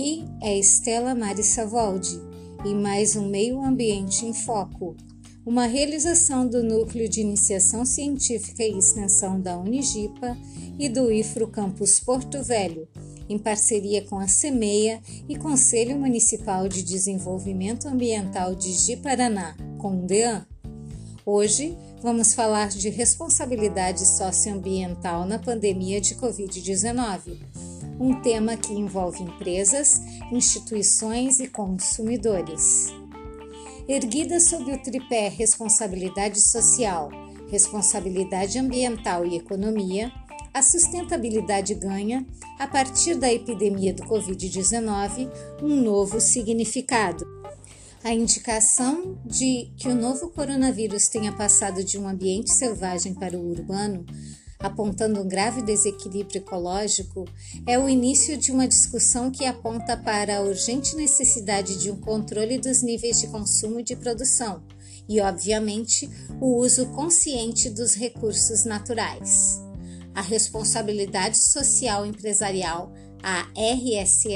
Aqui é Estela Mari Savoldi e mais um Meio Ambiente em Foco, uma realização do Núcleo de Iniciação Científica e Extensão da Unigipa e do IFRO Campus Porto Velho, em parceria com a CEMEIA e Conselho Municipal de Desenvolvimento Ambiental de Ji-Paraná, CONDEAN. Hoje vamos falar de responsabilidade socioambiental na pandemia de Covid-19 um tema que envolve empresas, instituições e consumidores. Erguida sob o tripé responsabilidade social, responsabilidade ambiental e economia, a sustentabilidade ganha, a partir da epidemia do Covid-19, um novo significado. A indicação de que o novo coronavírus tenha passado de um ambiente selvagem para o urbano apontando um grave desequilíbrio ecológico, é o início de uma discussão que aponta para a urgente necessidade de um controle dos níveis de consumo e de produção e, obviamente, o uso consciente dos recursos naturais. A responsabilidade social empresarial a RSE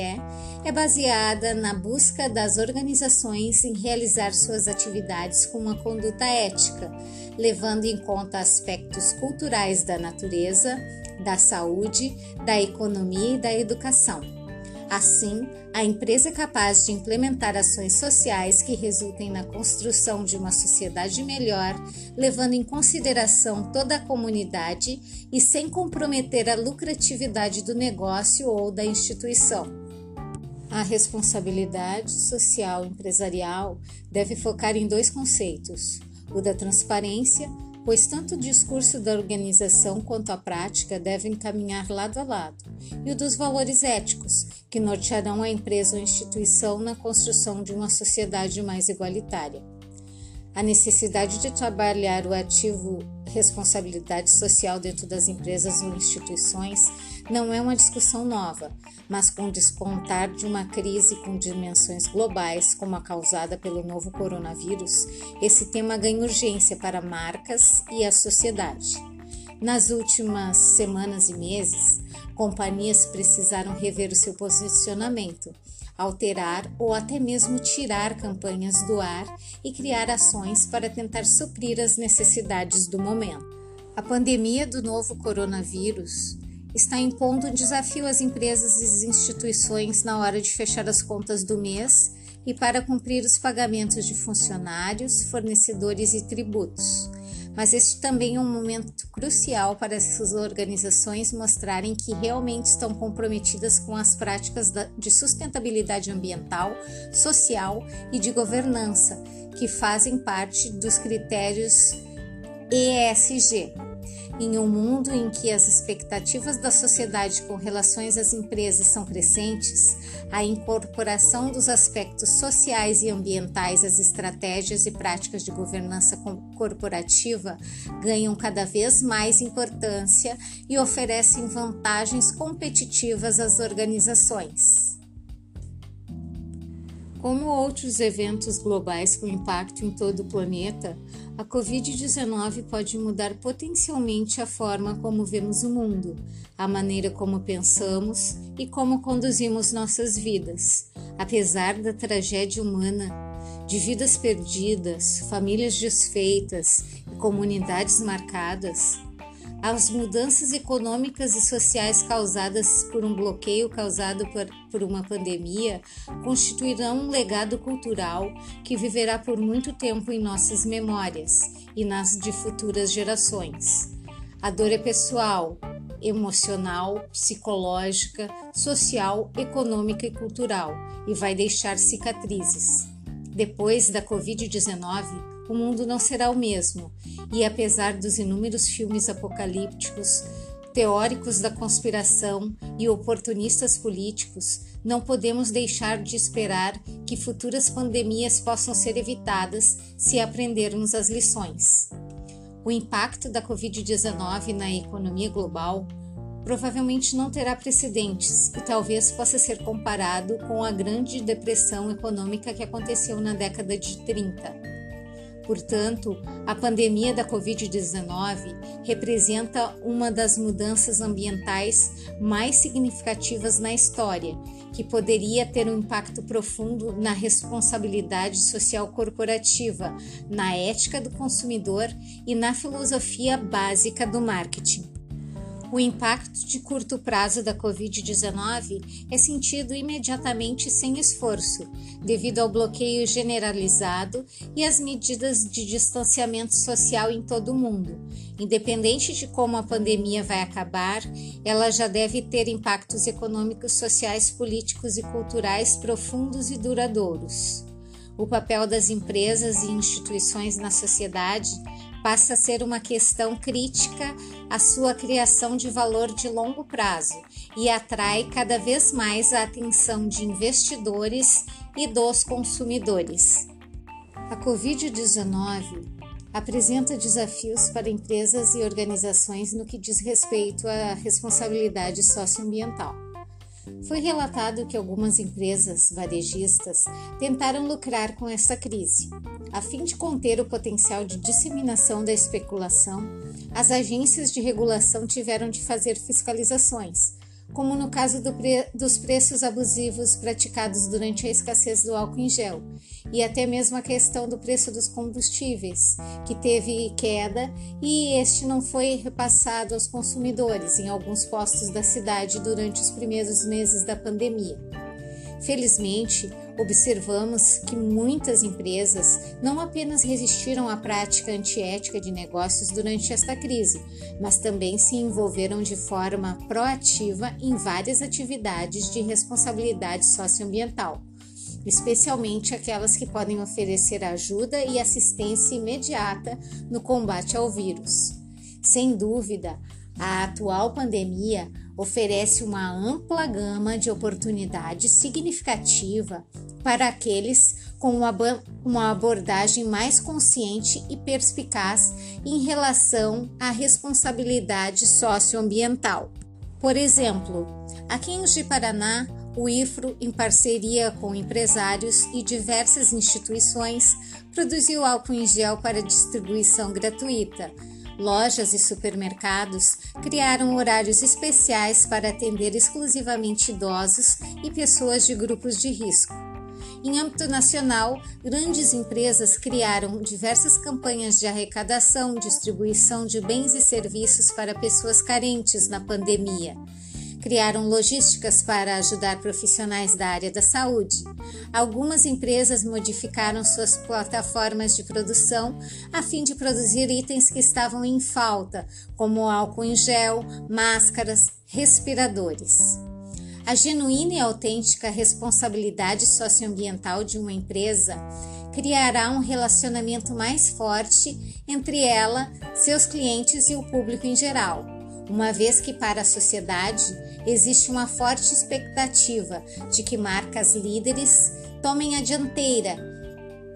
é baseada na busca das organizações em realizar suas atividades com uma conduta ética, levando em conta aspectos culturais da natureza, da saúde, da economia e da educação. Assim, a empresa é capaz de implementar ações sociais que resultem na construção de uma sociedade melhor, levando em consideração toda a comunidade e sem comprometer a lucratividade do negócio ou da instituição. A responsabilidade social empresarial deve focar em dois conceitos: o da transparência pois tanto o discurso da organização quanto a prática devem caminhar lado a lado, e o dos valores éticos, que nortearão a empresa ou instituição na construção de uma sociedade mais igualitária. A necessidade de trabalhar o ativo responsabilidade social dentro das empresas ou instituições não é uma discussão nova, mas com o despontar de uma crise com dimensões globais, como a causada pelo novo coronavírus, esse tema ganha urgência para marcas e a sociedade. Nas últimas semanas e meses, companhias precisaram rever o seu posicionamento, alterar ou até mesmo tirar campanhas do ar e criar ações para tentar suprir as necessidades do momento. A pandemia do novo coronavírus está impondo um desafio às empresas e instituições na hora de fechar as contas do mês e para cumprir os pagamentos de funcionários, fornecedores e tributos. Mas este também é um momento crucial para essas organizações mostrarem que realmente estão comprometidas com as práticas de sustentabilidade ambiental, social e de governança, que fazem parte dos critérios ESG, em um mundo em que as expectativas da sociedade com relações às empresas são crescentes, a incorporação dos aspectos sociais e ambientais às estratégias e práticas de governança corporativa ganham cada vez mais importância e oferecem vantagens competitivas às organizações. Como outros eventos globais com impacto em todo o planeta, a Covid-19 pode mudar potencialmente a forma como vemos o mundo, a maneira como pensamos e como conduzimos nossas vidas. Apesar da tragédia humana, de vidas perdidas, famílias desfeitas e comunidades marcadas, as mudanças econômicas e sociais causadas por um bloqueio causado por, por, uma pandemia constituirão um legado cultural que viverá por muito tempo em nossas memórias e nas de futuras gerações. A dor é pessoal, emocional, psicológica, social, econômica e cultural e vai deixar cicatrizes. Depois da Covid-19, o mundo não será o mesmo, e apesar dos inúmeros filmes apocalípticos, teóricos da conspiração e oportunistas políticos, não podemos deixar de esperar que futuras pandemias possam ser evitadas se aprendermos as lições. O impacto da Covid-19 na economia global provavelmente não terá precedentes e talvez possa ser comparado com a Grande Depressão Econômica que aconteceu na década de 30 Portanto, a pandemia da Covid-19 representa uma das mudanças ambientais mais significativas na história, que poderia ter um impacto profundo na responsabilidade social corporativa, na ética do consumidor e na filosofia básica do marketing. O impacto de curto prazo da Covid-19 é sentido imediatamente sem esforço, devido ao bloqueio generalizado e às medidas de distanciamento social em todo o mundo. Independente de como a pandemia vai acabar, ela já deve ter impactos econômicos, sociais, políticos e culturais profundos e duradouros. O papel das empresas e instituições na sociedade passa a ser uma questão crítica à sua criação de valor de longo prazo e atrai cada vez mais a atenção de investidores e dos consumidores. A Covid-19 apresenta desafios para empresas e organizações no que diz respeito à responsabilidade socioambiental. Foi relatado que algumas empresas varejistas tentaram lucrar com essa crise. A fim de conter o potencial de disseminação da especulação, as agências de regulação tiveram de fazer fiscalizações, como no caso do pre dos preços abusivos praticados durante a escassez do álcool em gel, e até mesmo a questão do preço dos combustíveis, que teve queda e este não foi repassado aos consumidores em alguns postos da cidade durante os primeiros meses da pandemia. Felizmente, observamos que muitas empresas não apenas resistiram à prática antiética de negócios durante esta crise, mas também se envolveram de forma proativa em várias atividades de responsabilidade socioambiental, especialmente aquelas que podem oferecer ajuda e assistência imediata no combate ao vírus. Sem dúvida, a atual pandemia oferece uma ampla gama de oportunidades significativa para aqueles com uma abordagem mais consciente e perspicaz em relação à responsabilidade socioambiental. Por exemplo, aqui em Ji-Paraná, o IFRO, em parceria com empresários e diversas instituições, produziu álcool em gel para distribuição gratuita Lojas e supermercados criaram horários especiais para atender exclusivamente idosos e pessoas de grupos de risco. Em âmbito nacional, grandes empresas criaram diversas campanhas de arrecadação, distribuição de bens e serviços para pessoas carentes na pandemia criaram logísticas para ajudar profissionais da área da saúde. Algumas empresas modificaram suas plataformas de produção a fim de produzir itens que estavam em falta, como álcool em gel, máscaras, respiradores. A genuína e autêntica responsabilidade socioambiental de uma empresa criará um relacionamento mais forte entre ela, seus clientes e o público em geral uma vez que para a sociedade existe uma forte expectativa de que marcas líderes tomem a dianteira,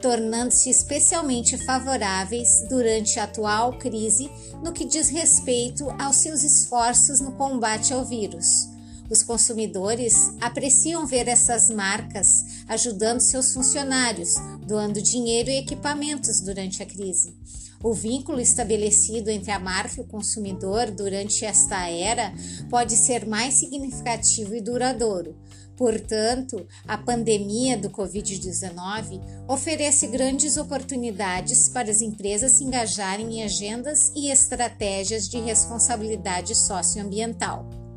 tornando-se especialmente favoráveis durante a atual crise no que diz respeito aos seus esforços no combate ao vírus. Os consumidores apreciam ver essas marcas ajudando seus funcionários, doando dinheiro e equipamentos durante a crise. O vínculo estabelecido entre a marca e o consumidor durante esta era pode ser mais significativo e duradouro. Portanto, a pandemia do Covid-19 oferece grandes oportunidades para as empresas se engajarem em agendas e estratégias de responsabilidade socioambiental.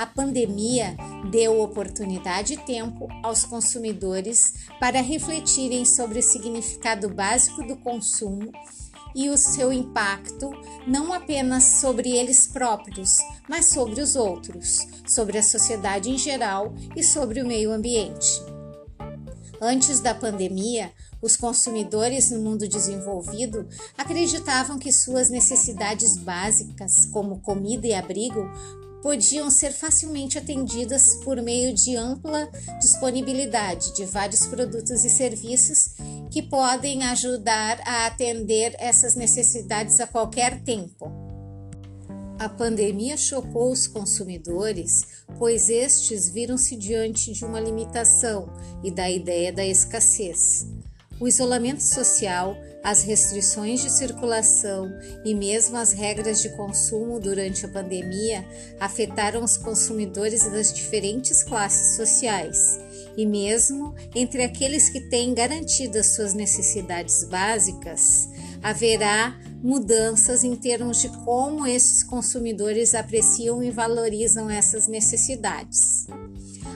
A pandemia deu oportunidade e tempo aos consumidores para refletirem sobre o significado básico do consumo e o seu impacto não apenas sobre eles próprios, mas sobre os outros, sobre a sociedade em geral e sobre o meio ambiente. Antes da pandemia, os consumidores no mundo desenvolvido acreditavam que suas necessidades básicas, como comida e abrigo, podiam ser facilmente atendidas por meio de ampla disponibilidade de vários produtos e serviços que podem ajudar a atender essas necessidades a qualquer tempo. A pandemia chocou os consumidores, pois estes viram-se diante de uma limitação e da ideia da escassez. O isolamento social as restrições de circulação e mesmo as regras de consumo durante a pandemia afetaram os consumidores das diferentes classes sociais. E mesmo entre aqueles que têm garantidas suas necessidades básicas, haverá mudanças em termos de como esses consumidores apreciam e valorizam essas necessidades.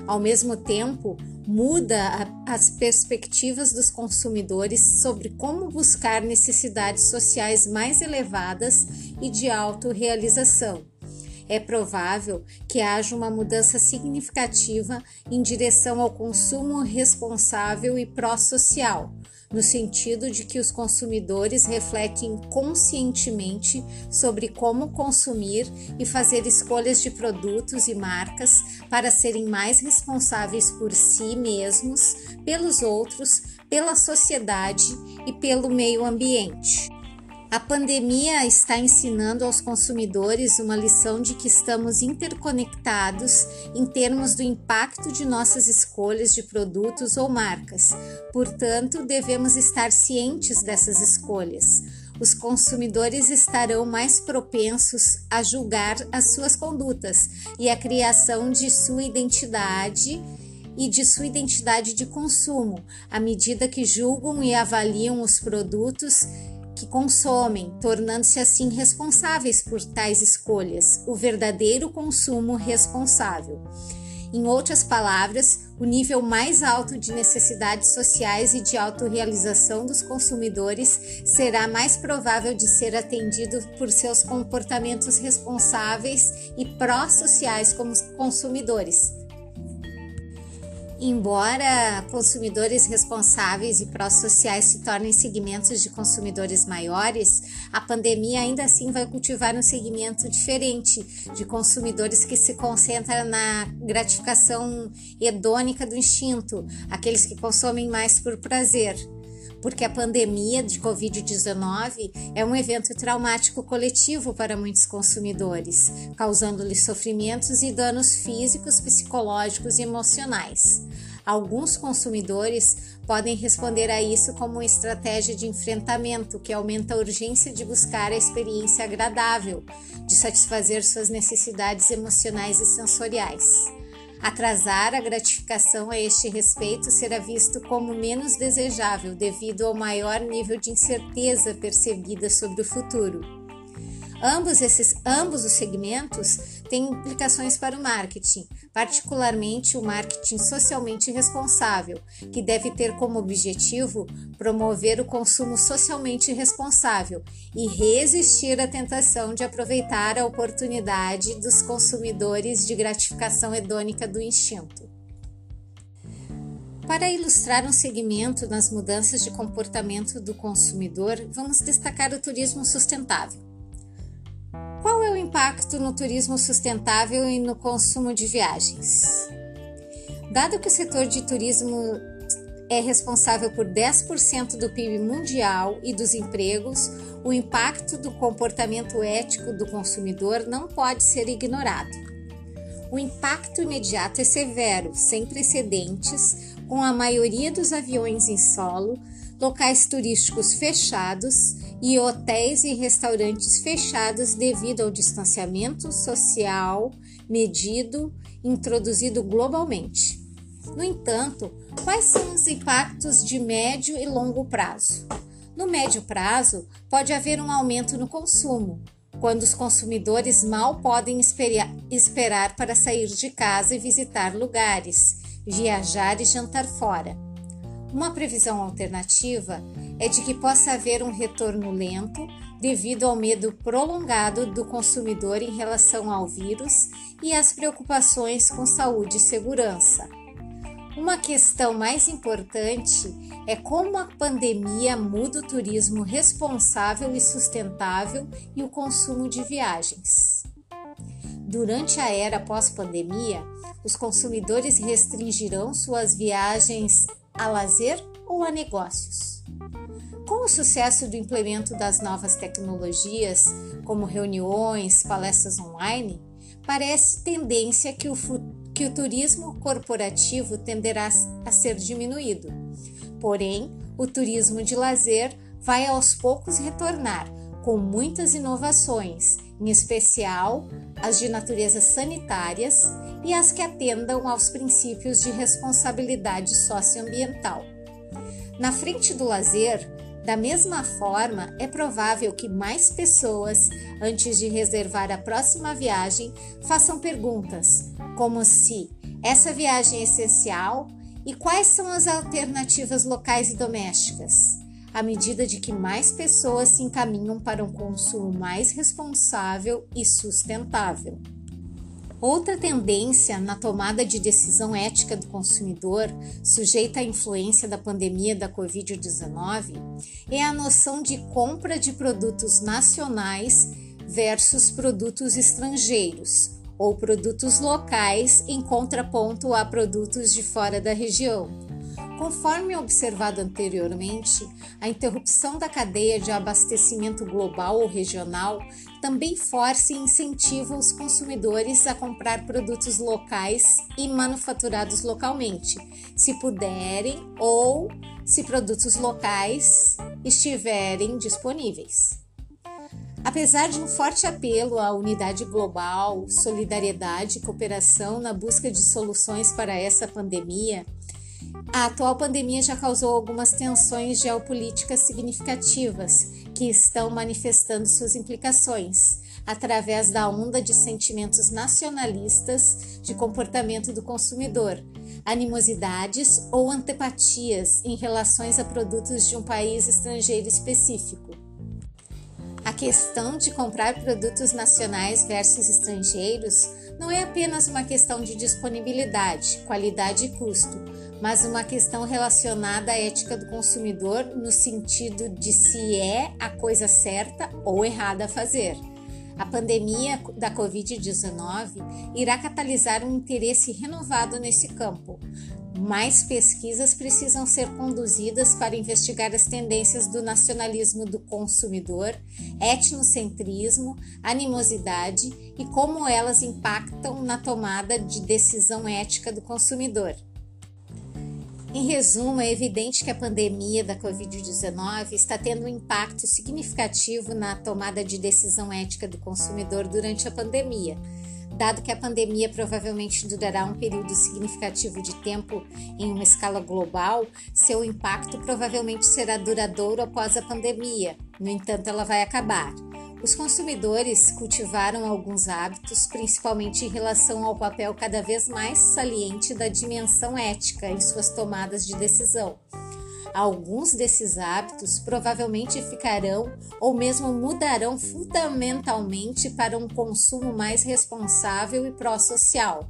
Ao mesmo tempo, muda as perspectivas dos consumidores sobre como buscar necessidades sociais mais elevadas e de autorrealização. É provável que haja uma mudança significativa em direção ao consumo responsável e pró-social, no sentido de que os consumidores refletem conscientemente sobre como consumir e fazer escolhas de produtos e marcas para serem mais responsáveis por si mesmos, pelos outros, pela sociedade e pelo meio ambiente. A pandemia está ensinando aos consumidores uma lição de que estamos interconectados em termos do impacto de nossas escolhas de produtos ou marcas. Portanto, devemos estar cientes dessas escolhas. Os consumidores estarão mais propensos a julgar as suas condutas e a criação de sua identidade e de sua identidade de consumo, à medida que julgam e avaliam os produtos que consomem, tornando-se assim responsáveis por tais escolhas, o verdadeiro consumo responsável. Em outras palavras, o nível mais alto de necessidades sociais e de autorrealização dos consumidores será mais provável de ser atendido por seus comportamentos responsáveis e pró-sociais como consumidores Embora consumidores responsáveis e pró-sociais se tornem segmentos de consumidores maiores, a pandemia ainda assim vai cultivar um segmento diferente de consumidores que se concentra na gratificação hedônica do instinto, aqueles que consomem mais por prazer porque a pandemia de Covid-19 é um evento traumático coletivo para muitos consumidores, causando-lhes sofrimentos e danos físicos, psicológicos e emocionais. Alguns consumidores podem responder a isso como uma estratégia de enfrentamento que aumenta a urgência de buscar a experiência agradável, de satisfazer suas necessidades emocionais e sensoriais. Atrasar a gratificação a este respeito será visto como menos desejável devido ao maior nível de incerteza percebida sobre o futuro. Ambos, esses, ambos os segmentos têm implicações para o marketing, particularmente o marketing socialmente responsável, que deve ter como objetivo promover o consumo socialmente responsável e resistir à tentação de aproveitar a oportunidade dos consumidores de gratificação hedônica do instinto. Para ilustrar um segmento nas mudanças de comportamento do consumidor, vamos destacar o turismo sustentável. Impacto no turismo sustentável e no consumo de viagens? Dado que o setor de turismo é responsável por 10% do PIB mundial e dos empregos, o impacto do comportamento ético do consumidor não pode ser ignorado. O impacto imediato é severo, sem precedentes, com a maioria dos aviões em solo, locais turísticos fechados e hotéis e restaurantes fechados devido ao distanciamento social medido introduzido globalmente. No entanto, quais são os impactos de médio e longo prazo? No médio prazo, pode haver um aumento no consumo, quando os consumidores mal podem esperar para sair de casa e visitar lugares, viajar e jantar fora. Uma previsão alternativa é de que possa haver um retorno lento devido ao medo prolongado do consumidor em relação ao vírus e às preocupações com saúde e segurança. Uma questão mais importante é como a pandemia muda o turismo responsável e sustentável e o consumo de viagens. Durante a era pós-pandemia, os consumidores restringirão suas viagens a lazer ou a negócios. Com o sucesso do implemento das novas tecnologias, como reuniões, palestras online, parece tendência que o, que o turismo corporativo tenderá a ser diminuído. Porém, o turismo de lazer vai aos poucos retornar com muitas inovações, em especial as de natureza sanitárias e as que atendam aos princípios de responsabilidade socioambiental. Na frente do lazer, da mesma forma, é provável que mais pessoas, antes de reservar a próxima viagem, façam perguntas como se essa viagem é essencial e quais são as alternativas locais e domésticas à medida de que mais pessoas se encaminham para um consumo mais responsável e sustentável. Outra tendência na tomada de decisão ética do consumidor, sujeita à influência da pandemia da Covid-19, é a noção de compra de produtos nacionais versus produtos estrangeiros, ou produtos locais em contraponto a produtos de fora da região. Conforme observado anteriormente, a interrupção da cadeia de abastecimento global ou regional também força e incentiva os consumidores a comprar produtos locais e manufaturados localmente, se puderem ou se produtos locais estiverem disponíveis. Apesar de um forte apelo à unidade global, solidariedade e cooperação na busca de soluções para essa pandemia, a atual pandemia já causou algumas tensões geopolíticas significativas que estão manifestando suas implicações através da onda de sentimentos nacionalistas de comportamento do consumidor, animosidades ou antipatias em relações a produtos de um país estrangeiro específico. A questão de comprar produtos nacionais versus estrangeiros não é apenas uma questão de disponibilidade, qualidade e custo, mas uma questão relacionada à ética do consumidor no sentido de se é a coisa certa ou errada a fazer. A pandemia da Covid-19 irá catalisar um interesse renovado nesse campo. Mais pesquisas precisam ser conduzidas para investigar as tendências do nacionalismo do consumidor, etnocentrismo, animosidade e como elas impactam na tomada de decisão ética do consumidor. Em resumo, é evidente que a pandemia da Covid-19 está tendo um impacto significativo na tomada de decisão ética do consumidor durante a pandemia. Dado que a pandemia provavelmente durará um período significativo de tempo em uma escala global, seu impacto provavelmente será duradouro após a pandemia. No entanto, ela vai acabar. Os consumidores cultivaram alguns hábitos, principalmente em relação ao papel cada vez mais saliente da dimensão ética em suas tomadas de decisão. Alguns desses hábitos provavelmente ficarão ou mesmo mudarão fundamentalmente para um consumo mais responsável e pró-social.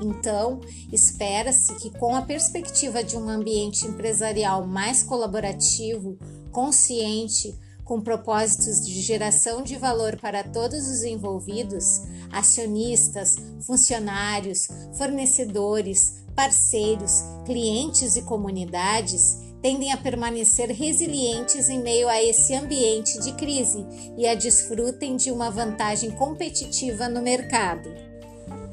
Então, espera-se que, com a perspectiva de um ambiente empresarial mais colaborativo, consciente, com propósitos de geração de valor para todos os envolvidos, acionistas, funcionários, fornecedores, parceiros, clientes e comunidades, tendem a permanecer resilientes em meio a esse ambiente de crise e a desfrutem de uma vantagem competitiva no mercado.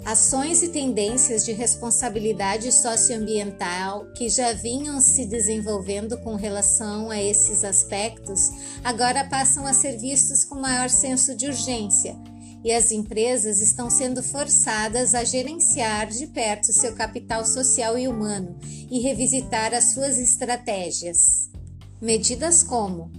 Ações e tendências de responsabilidade socioambiental que já vinham se desenvolvendo com relação a esses aspectos agora passam a ser vistos com maior senso de urgência, e as empresas estão sendo forçadas a gerenciar de perto seu capital social e humano e revisitar as suas estratégias. Medidas como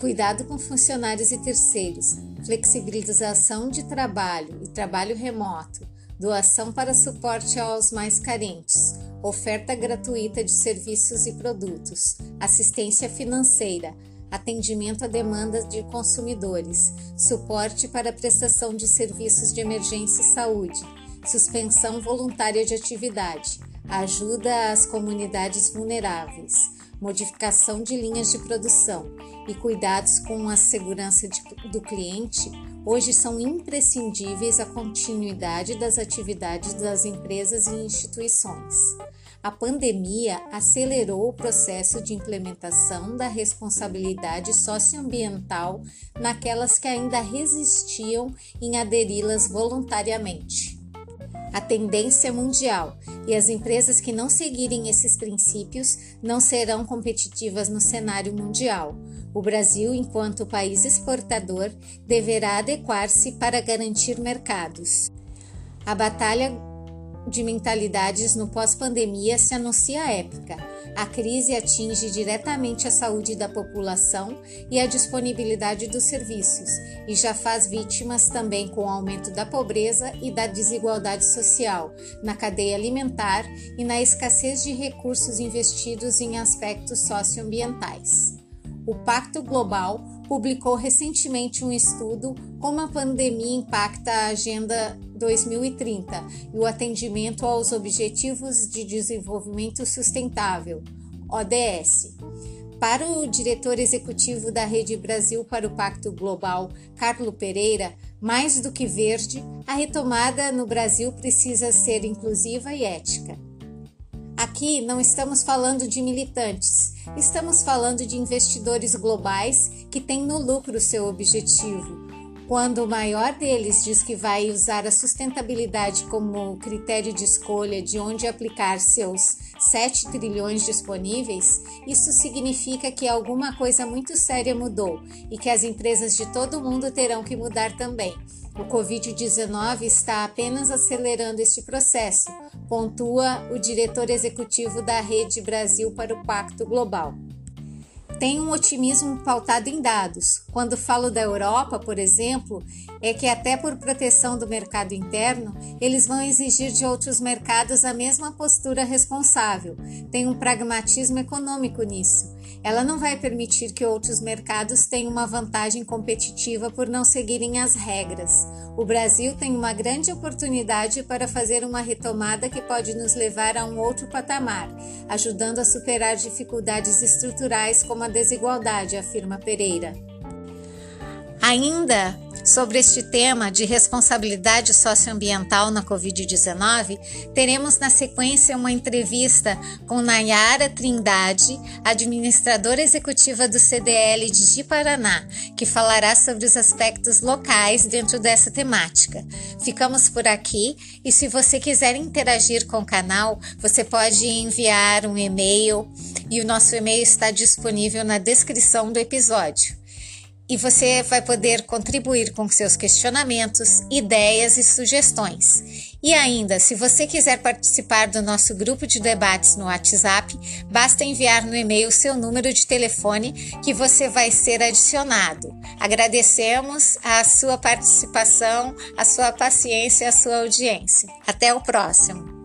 cuidado com funcionários e terceiros, flexibilização de trabalho e trabalho remoto, doação para suporte aos mais carentes, oferta gratuita de serviços e produtos, assistência financeira, atendimento a demandas de consumidores, suporte para prestação de serviços de emergência e saúde, suspensão voluntária de atividade, ajuda às comunidades vulneráveis, modificação de linhas de produção e cuidados com a segurança de, do cliente hoje são imprescindíveis à continuidade das atividades das empresas e instituições. A pandemia acelerou o processo de implementação da responsabilidade socioambiental naquelas que ainda resistiam em aderi-las voluntariamente. A tendência mundial e as empresas que não seguirem esses princípios não serão competitivas no cenário mundial O Brasil, enquanto país exportador, deverá adequar-se para garantir mercados. A batalha de mentalidades no pós-pandemia se anuncia épica. A crise atinge diretamente a saúde da população e a disponibilidade dos serviços, e já faz vítimas também com o aumento da pobreza e da desigualdade social, na cadeia alimentar e na escassez de recursos investidos em aspectos socioambientais. O Pacto Global publicou recentemente um estudo como a pandemia impacta a Agenda 2030 e o atendimento aos Objetivos de Desenvolvimento Sustentável, ODS. Para o diretor executivo da Rede Brasil para o Pacto Global, Carlo Pereira, mais do que verde, a retomada no Brasil precisa ser inclusiva e ética. Aqui não estamos falando de militantes, estamos falando de investidores globais que têm no lucro seu objetivo. Quando o maior deles diz que vai usar a sustentabilidade como critério de escolha de onde aplicar seus 7 trilhões disponíveis, isso significa que alguma coisa muito séria mudou e que as empresas de todo mundo terão que mudar também. O Covid-19 está apenas acelerando este processo, pontua o diretor executivo da Rede Brasil para o Pacto Global. Tem um otimismo pautado em dados. Quando falo da Europa, por exemplo, é que até por proteção do mercado interno, eles vão exigir de outros mercados a mesma postura responsável. Tem um pragmatismo econômico nisso. Ela não vai permitir que outros mercados tenham uma vantagem competitiva por não seguirem as regras. O Brasil tem uma grande oportunidade para fazer uma retomada que pode nos levar a um outro patamar, ajudando a superar dificuldades estruturais como a desigualdade, afirma Pereira. Ainda sobre este tema de responsabilidade socioambiental na Covid-19, teremos na sequência uma entrevista com Nayara Trindade, administradora executiva do CDL de Ji-Paraná, que falará sobre os aspectos locais dentro dessa temática. Ficamos por aqui e se você quiser interagir com o canal, você pode enviar um e-mail e o nosso e-mail está disponível na descrição do episódio e você vai poder contribuir com seus questionamentos, ideias e sugestões. E ainda, se você quiser participar do nosso grupo de debates no WhatsApp, basta enviar no e-mail seu número de telefone que você vai ser adicionado. Agradecemos a sua participação, a sua paciência e a sua audiência. Até o próximo!